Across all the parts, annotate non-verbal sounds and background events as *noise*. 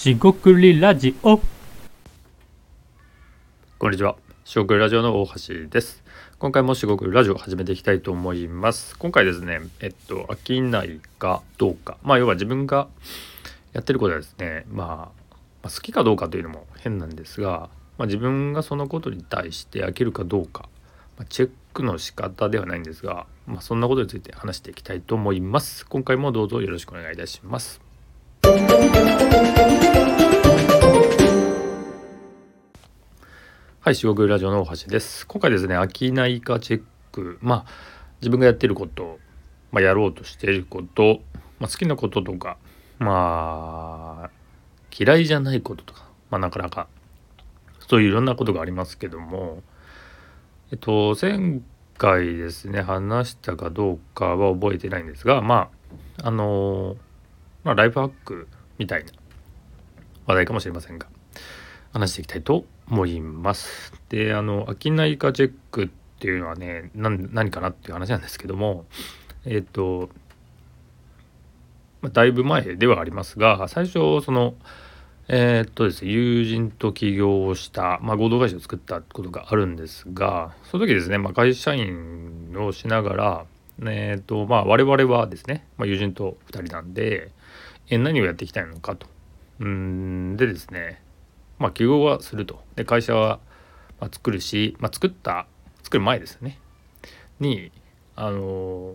しごくりラジオこんにちは。しごくりラジオの大橋です。今回もしごくりラジオを始めていきたいと思います。今回ですね、えっと、飽きないかどうか。まあ、要は自分がやってることはですね、まあ、まあ好きかどうかというのも変なんですが、まあ、自分がそのことに対して飽きるかどうか、まあ、チェックの仕方ではないんですが、まあ、そんなことについて話していきたいと思います。今回もどうぞよろしくお願いいたします。はい、四国ラジオの大橋です。今回ですね、飽きないかチェック、まあ、自分がやってること、まあ、やろうとしていること、まあ、好きなこととか、まあ、嫌いじゃないこととか、まあ、なかなか、そういういろんなことがありますけども、えっと、前回ですね、話したかどうかは覚えてないんですが、まあ、あの、まあ、ライフハックみたいな話題かもしれませんが、話していきたいと思います。であの商いかチェックっていうのはね何かなっていう話なんですけどもえっ、と、まあ、だいぶ前ではありますが最初そのえっとですね友人と起業をした、まあ、合同会社を作ったことがあるんですがその時ですね、まあ、会社員をしながらえっ、とまあ我々はですね、まあ、友人と2人なんでえ何をやっていきたいのかと。うんでですねまあ起業はすると。で会社は、まあ、作るし、まあ、作った作る前ですね。にあの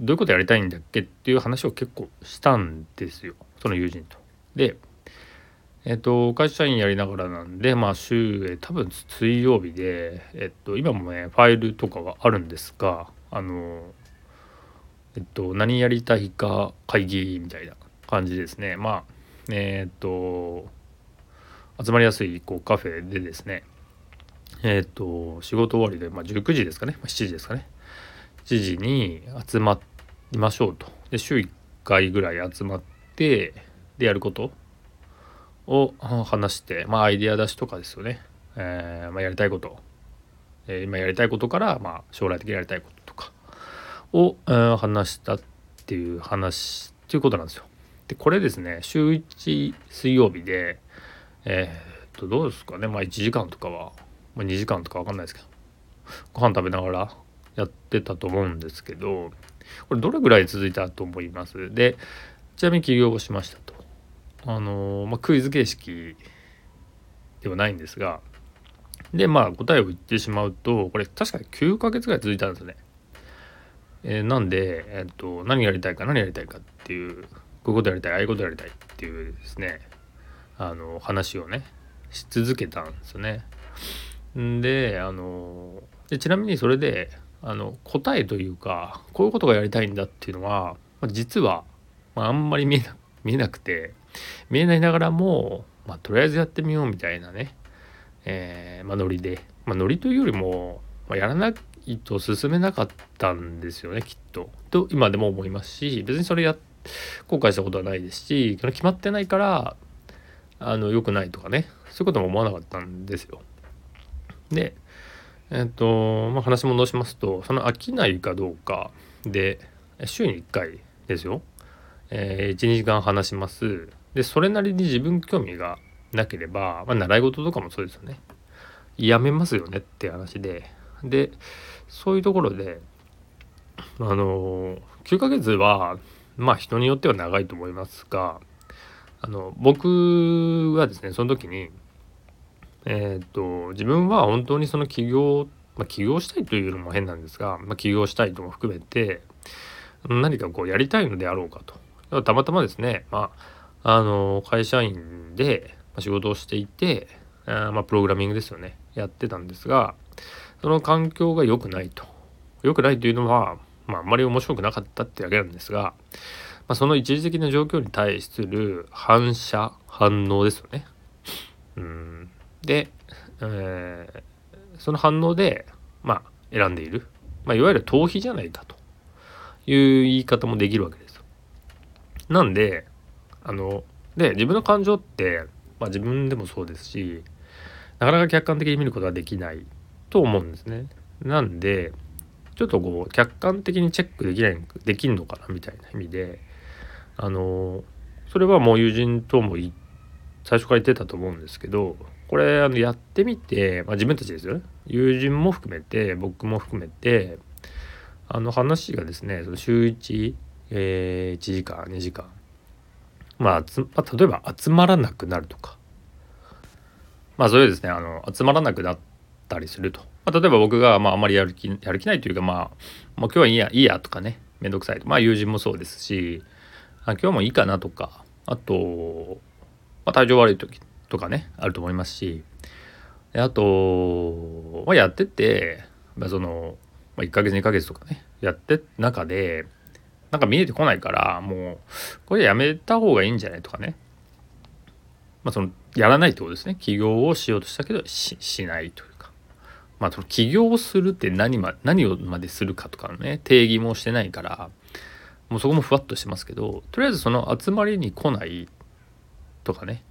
どういうことやりたいんだっけっていう話を結構したんですよその友人と。でえっと会社員やりながらなんでまあ週え多分水曜日でえっと今もねファイルとかはあるんですがあのえっと何やりたいか会議みたいな感じですね。まあえっと集まりやすいこうカフェでですねえっと仕事終わりで、まあ、19時ですかね、まあ、7時ですかね。7時に集まりましょうと。で週1回ぐらい集まってでやること。を話してまあアイデア出しとかですよね、えーまあ、やりたいこと、えー今やりたいことから、まあ、将来的にやりたいこととかを、えー話したっていう話っていうことなんですよ。でこれですね週1水曜日でえーっとどうですかね。まあ1時間とかは、まあ、2時間とか分かんないですけどご飯食べながらやってたと思うんですけどこれどれぐらい続いたと思います？でちなみに起業をしましたと。あのまあ、クイズ形式ではないんですがでまあ答えを言ってしまうとこれ確かに9ヶ月ぐらい続いたんですよね。えーなんで、えっと何やりたいか何やりたいかっていうこういうことやりたいああいうことやりたいっていうですねあの話をねし続けたんですよね。であのでちなみにそれであの答えというかこういうことがやりたいんだっていうのは実は、まあ、あんまり見えな見えなくて見えないながらも、まあ、とりあえずやってみようみたいなね、えーまあ、ノリで、まあ、ノリというよりも、ま、やらないと進めなかったんですよねきっと。と今でも思いますし別にそれや後悔したことはないですし決まってないからあの良くないとかね。そういうことも思わなかったんですよ。でえっ、とまあ話戻しますとその飽きないかどうかで週に1回ですよ、えー、12時間話します。でそれなりに自分興味がなければ、まあ、習い事とかもそうですよね。やめますよねって話で。でそういうところであの9ヶ月はまあ人によっては長いと思いますがあの僕はですねその時にえっ、と自分は本当にその起業、まあ、起業したいというのも変なんですが、まあ、起業したいとも含めて何かこうやりたいのであろうかと。たまたまですね、まあ、あの会社員で仕事をしていてあまあ、プログラミングですよねやってたんですがその環境が良くないと良くないというのは、まあ、あんまり面白くなかったってだけなんですが、まあ、その一時的な状況に対する反射反応ですよね。うんで、えーその反応で、まあ、選んでいる、まあ、いわゆる逃避じゃないかという言い方もできるわけです。なんであので自分の感情って、まあ、自分でもそうですしなかなか客観的に見ることができないと思うんですね。なんでちょっとこう客観的にチェックできないできんのかなみたいな意味であのそれはもう友人とも最初から言ってたと思うんですけどこれあのやってみて、まあ、自分たちですよね友人も含めて僕も含めてあの話がですねその週1、えー、1時間2時間まあ、まあ、例えば集まらなくなるとか。まあそういうですねあの集まらなくなったりすると、まあ、例えば僕がまああまりやる気やる気ないというかまあ、まあ、今日はいいやいいやとかねめんどくさいとまあ友人もそうですしあ今日もいいかなとか。あと、まあ、体調悪い時とかねあると思いますし。あと、まあ、やってて、まあ、その、まあ、1ヶ月2ヶ月とかねやって中でなんか見えてこないからもうこれやめた方がいいんじゃないとかね。まあそのやらないってことですね。起業をしようとしたけどしないというか。まあその起業をするって何,、ま、何をまでするかとかのね定義もしてないからもうそこもふわっとしてますけどとりあえずその集まりに来ないとかね。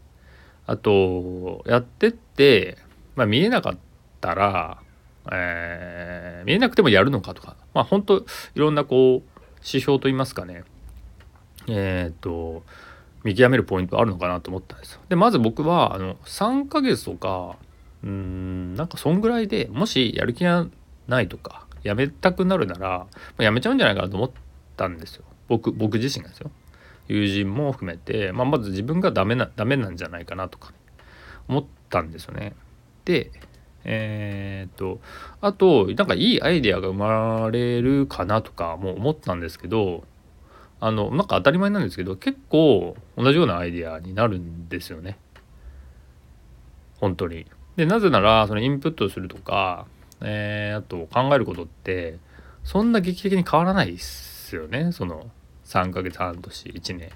あとやってって、まあ、見えなかったら、えー、見えなくてもやるのかとか。まあ本当いろんなこう指標といいますかねえっ、と見極めるポイントあるのかなと思ったんですよ。でまず僕はあの3ヶ月とかうんなんかそんぐらいでもしやる気がないとかやめたくなるなら、まあ、やめちゃうんじゃないかなと思ったんですよ。僕僕自身がですよ友人も含めて、まあ、まず自分がダメなダメなんじゃないかなとか、ね、思ったんですよね。でえー、っとあとなんかいいアイデアが生まれるかなとかも思ったんですけどあのなんか当たり前なんですけど結構同じようなアイデアになるんですよね。本当に。でなぜならそのインプットするとか、えー、あと考えることってそんな劇的に変わらないですよねその3ヶ月半年1年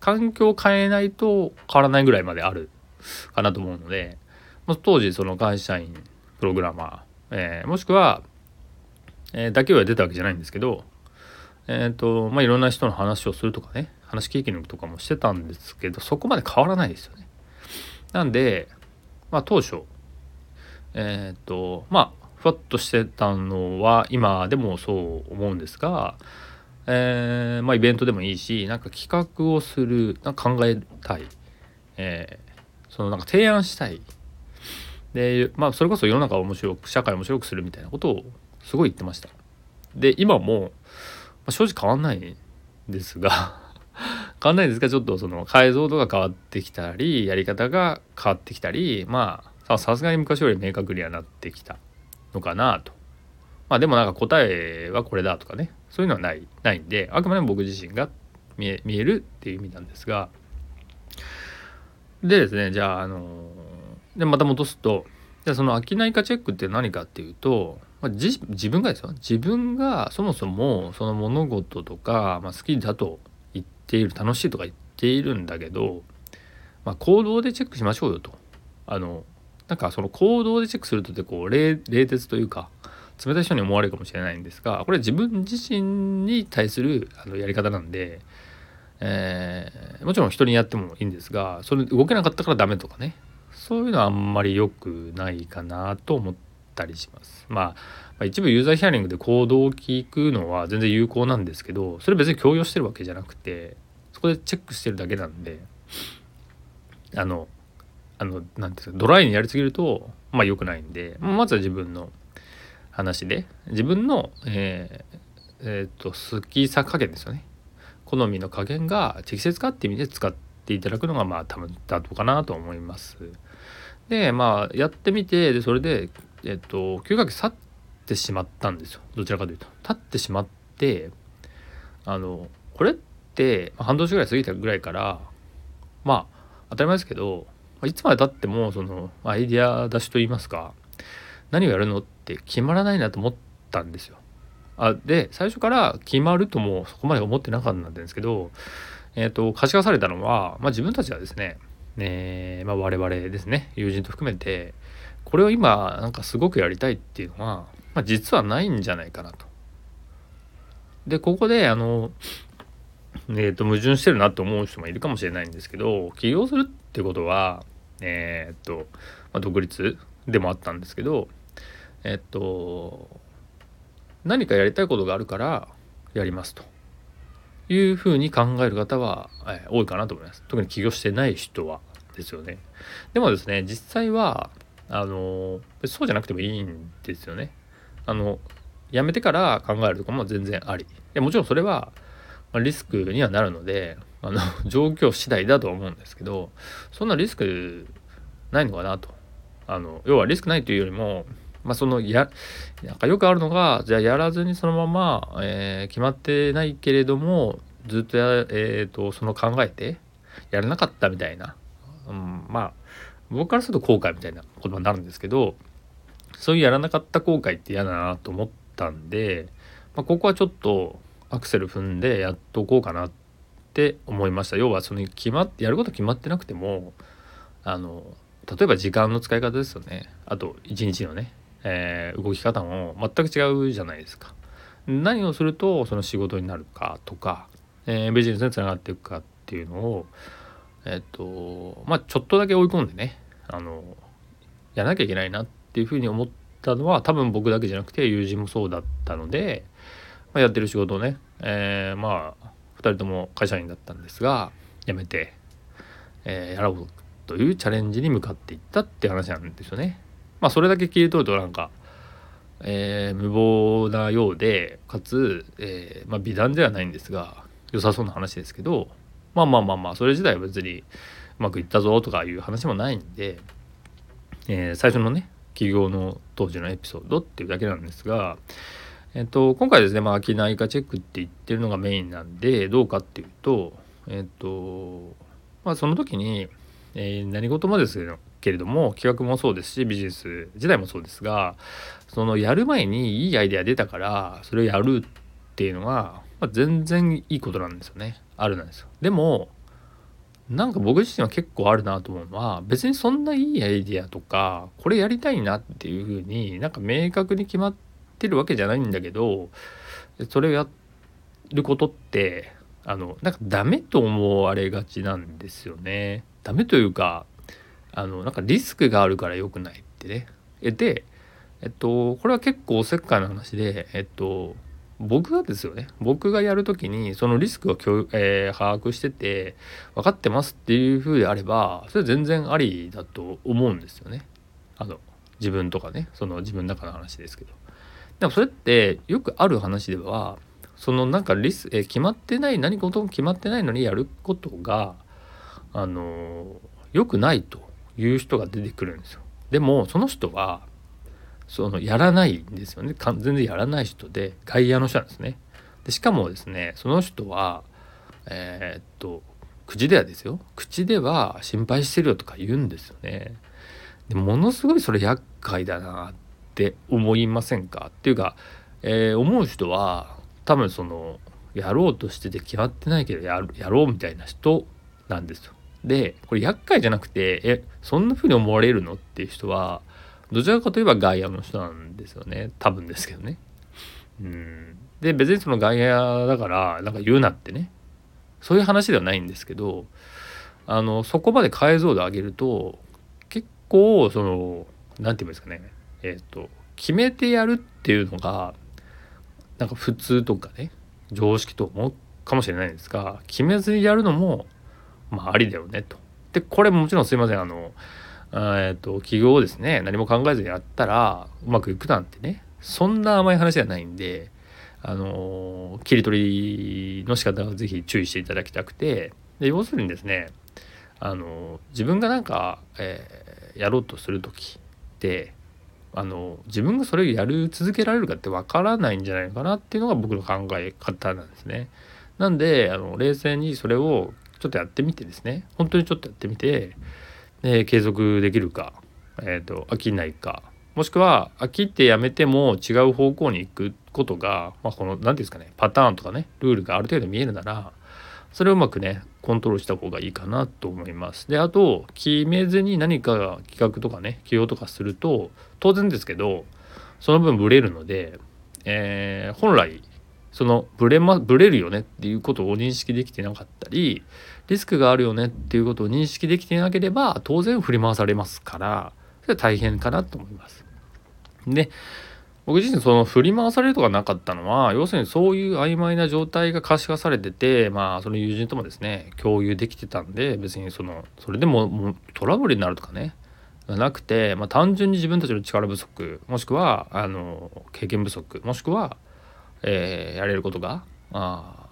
環境を変えないと変わらないぐらいまであるかなと思うので当時その会社員プログラマー、えー、もしくは、えー、だけは出たわけじゃないんですけどえっ、ー、とまあいろんな人の話をするとかね話聞き抜くとかもしてたんですけどそこまで変わらないですよね。なんでまあ当初えっ、とまあふわっとしてたのは今でもそう思うんですがえー、まあイベントでもいいしなんか企画をするなんか考えたい、えー、そのなんか提案したいでまあそれこそ世の中を面白く社会を面白くするみたいなことをすごい言ってました。で今も、ま、正直変わんないんですが *laughs* 変わんないんですがちょっとその解像度が変わってきたりやり方が変わってきたりまあさすがに昔より明確にはなってきたのかなと。まあでもなんか答えはこれだとかね。そういうのはないないんであくまでも僕自身が見えるっていう意味なんですが。でですねじゃああのでまた戻すとじゃその商い化チェックって何かっていうと、まあ、自自分がですよ自分がそもそもその物事とか、まあ、好きだと言っている楽しいとか言っているんだけど、まあ、行動でチェックしましょうよと。あのなんかその行動でチェックするとってこう冷徹というか冷たい人に思われるかもしれないんですがこれ自分自身に対するあのやり方なんで、えー、もちろん人にやってもいいんですがそれ動けなかったからダメとかねそういうのはあんまり良くないかなと思ったりします。まあ、一部ユーザーヒアリングで行動を聞くのは全然有効なんですけどそれ別に強要してるわけじゃなくてそこでチェックしてるだけなんであのあの何て言うんですかドライにやりすぎるとまあ良くないんでまずは自分の話で自分の、えーえーと、好きさ加減ですよね好みの加減が適切かっていう意味で使っていただくのがまあ多分妥当かなと思います。でまあやってみてでそれで、えっ、と9ヶ月経ってしまったんですよどちらかというと。経ってしまってあのこれって半年ぐらい過ぎたぐらいからまあ当たり前ですけどいつまでたってもそのアイディア出しといいますか何をやるのって決まらないなと思ったんですよ。あで最初から決まるともそこまで思ってなかったんですけど、えーと、可視化されたのは、まあ、自分たちはですねねまあ、我々ですね友人と含めてこれを今なんかすごくやりたいっていうのは、まあ、実はないんじゃないかなと。でここであのえーと、矛盾してるなと思う人もいるかもしれないんですけど起業するってことはえっ、と、まあ、独立でもあったんですけどえっと何かやりたいことがあるからやりますと。いうふうに考える方は、え、多いかなと思います。特に起業してない人は。ですよね。でもですね実際はあのそうじゃなくてもいいんですよね。あの辞めてから考えるとかも全然あり。でもちろんそれはリスクにはなるのであの *laughs* 状況次第だと思うんですけどそんなリスクないのかなと。あの要はリスクないというよりもまあそのやなんかよくあるのがじゃあやらずにそのまま、えー、決まってないけれどもずっとや、えーと、その考えてやらなかったみたいな、うん、まあ僕からすると後悔みたいなことになるんですけどそういうやらなかった後悔って嫌だなと思ったんで、まあ、ここはちょっとアクセル踏んでやっとこうかなって思いました。要はその決まってやること決まってなくてもあの例えば時間の使い方ですよね。あと一日のね、えー、動き方も全く違うじゃないですか。何をするとその仕事になるかとか、えー、ビジネスにつながっていくかっていうのをえっ、とまあちょっとだけ追い込んでねあのやらなきゃいけないなっていうふうに思ったのは多分僕だけじゃなくて友人もそうだったので、まあ、やってる仕事をね、えー、まあ2人とも会社員だったんですが辞めて、えー、やろうというチャレンジに向かっていったって話なんですよね。まあそれだけ切り取るとなんか、えー、無謀なようでかつ、えー、まあ、美談ではないんですが良さそうな話ですけどまあまあまあまあそれ自体は別にうまくいったぞとかいう話もないんで、えー、最初のね起業の当時のエピソードっていうだけなんですが、えっと、今回ですね、まあ、商い化チェックって言ってるのがメインなんでどうかっていうと、えっとまあ、その時にえー、何事もですけれども企画もそうですしビジネス自体もそうですがそのやる前にいいアイデア出たからそれをやるっていうのは、まあ、全然いいことなんですよね。あるなんですよでもなんか僕自身は結構あるなと思うのは別にそんないいアイディアとかこれやりたいなっていうふうになんか明確に決まってるわけじゃないんだけどそれをやることってあのなんかダメと思われがちなんですよね。ダメというかあのなんかリスクがあるから良くないってね。でえっとこれは結構おせっかいな話でえっと僕がですよね僕がやる時にそのリスクをえー、把握してて分かってますっていう風であればそれ全然ありだと思うんですよね。あの自分とかねその自分の中の話ですけど。でもそれってよくある話ではそのなんかリス、え決まってない何事も決まってないのにやることがあの良くないという人が出てくるんですよ。でもその人はそのやらないんですよね完全でやらない人で外野の人なんですね。でしかもですねその人はえー、っと口ではですよ口では心配してるよとか言うんですよね。でものすごいそれ厄介だなって思いませんか？っていうか、えー、思う人は多分そのやろうとしてて決まってないけどややろうみたいな人なんですよ。でこれ厄介じゃなくてえそんな風に思われるの？っていう人はどちらかといえば外野の人なんですよね。多分ですけどね。うん。で別にその外野だからなんか言うなってね。そういう話ではないんですけどあのそこまで解像度上げると結構その何て言うんですかね。えっ、ー、と決めてやるっていうのがなんか普通とかね常識と思うかもしれないんですが決めずにやるのもまあありだよねと。でこれもちろんすいません。あのえっと起業をですね。何も考えずにやったらうまくいくなんてね。そんな甘い話じゃないんであの切り取りの仕方を是非注意していただきたくて。で要するにですねあの自分がなんか、えー、やろうとする時ってあの自分がそれをやる続けられるかってわからないんじゃないかなっていうのが僕の考え方なんですね。なんであの冷静にそれをちょっとやってみてですね。本当にちょっとやってみてで継続できるか、えーと、飽きないかもしくは飽きてやめても違う方向に行くことが、まあ、この何て言うんですかねパターンとかねルールがある程度見えるならそれをうまくねコントロールした方がいいかなと思います。であと決めずに何か企画とかね起用とかすると当然ですけどその分ブレるので、えー、本来そのブレ,、ま、ブレるよねっていうことを認識できてなかったりリスクがあるよねっていうことを認識できていなければ当然振り回されますからそれは大変かなと思います。で僕自身その振り回されるとかなかったのは要するにそういう曖昧な状態が可視化されててまあその友人ともですね共有できてたんで別にそのそれでももうトラブルになるとかねなくて、まあ、単純に自分たちの力不足もしくはあの経験不足もしくは、えー、やれることがあ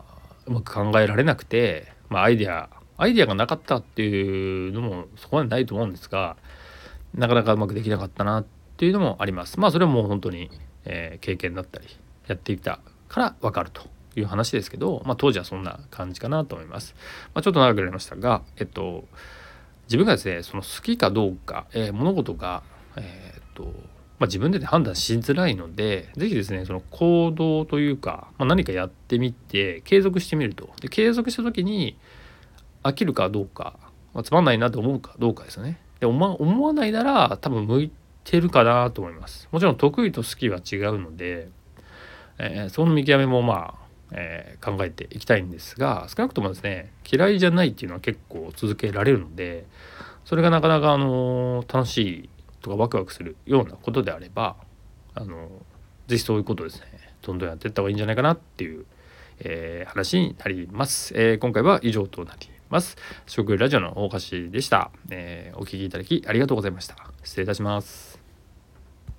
うまく考えられなくて、まあ、アイデアアイデアがなかったっていうのもそこまでないと思うんですがなかなかうまくできなかったなっていうのもあります。まあそれはもう本当にえー、経験だったりやっていたから分かるという話ですけど、まあ、当時はそんな感じかなと思います。まあ、ちょっと長くなりましたが、えっと、自分がですねその好きかどうか、えー、物事が、えー、っとまあ、自分で、判断しづらいので是非ですねその行動というか、まあ、何かやってみて継続してみるとで継続した時に飽きるかどうか、まあ、つまんないなと思うかどうかですよね。で思わないなら多分向いてるかなと思います。もちろん得意と好きは違うので、えー、その見極めもまあ、えー、考えていきたいんですが少なくともですね嫌いじゃないっていうのは結構続けられるのでそれがなかなかあの楽しいとかワクワクするようなことであればあの是非そういうことですねどんどんやっていった方がいいんじゃないかなっていう、えー、話になります、えー、今回は以上となります。食ラジオの大橋でした、えー、お聴きいただきありがとうございました。失礼いたします。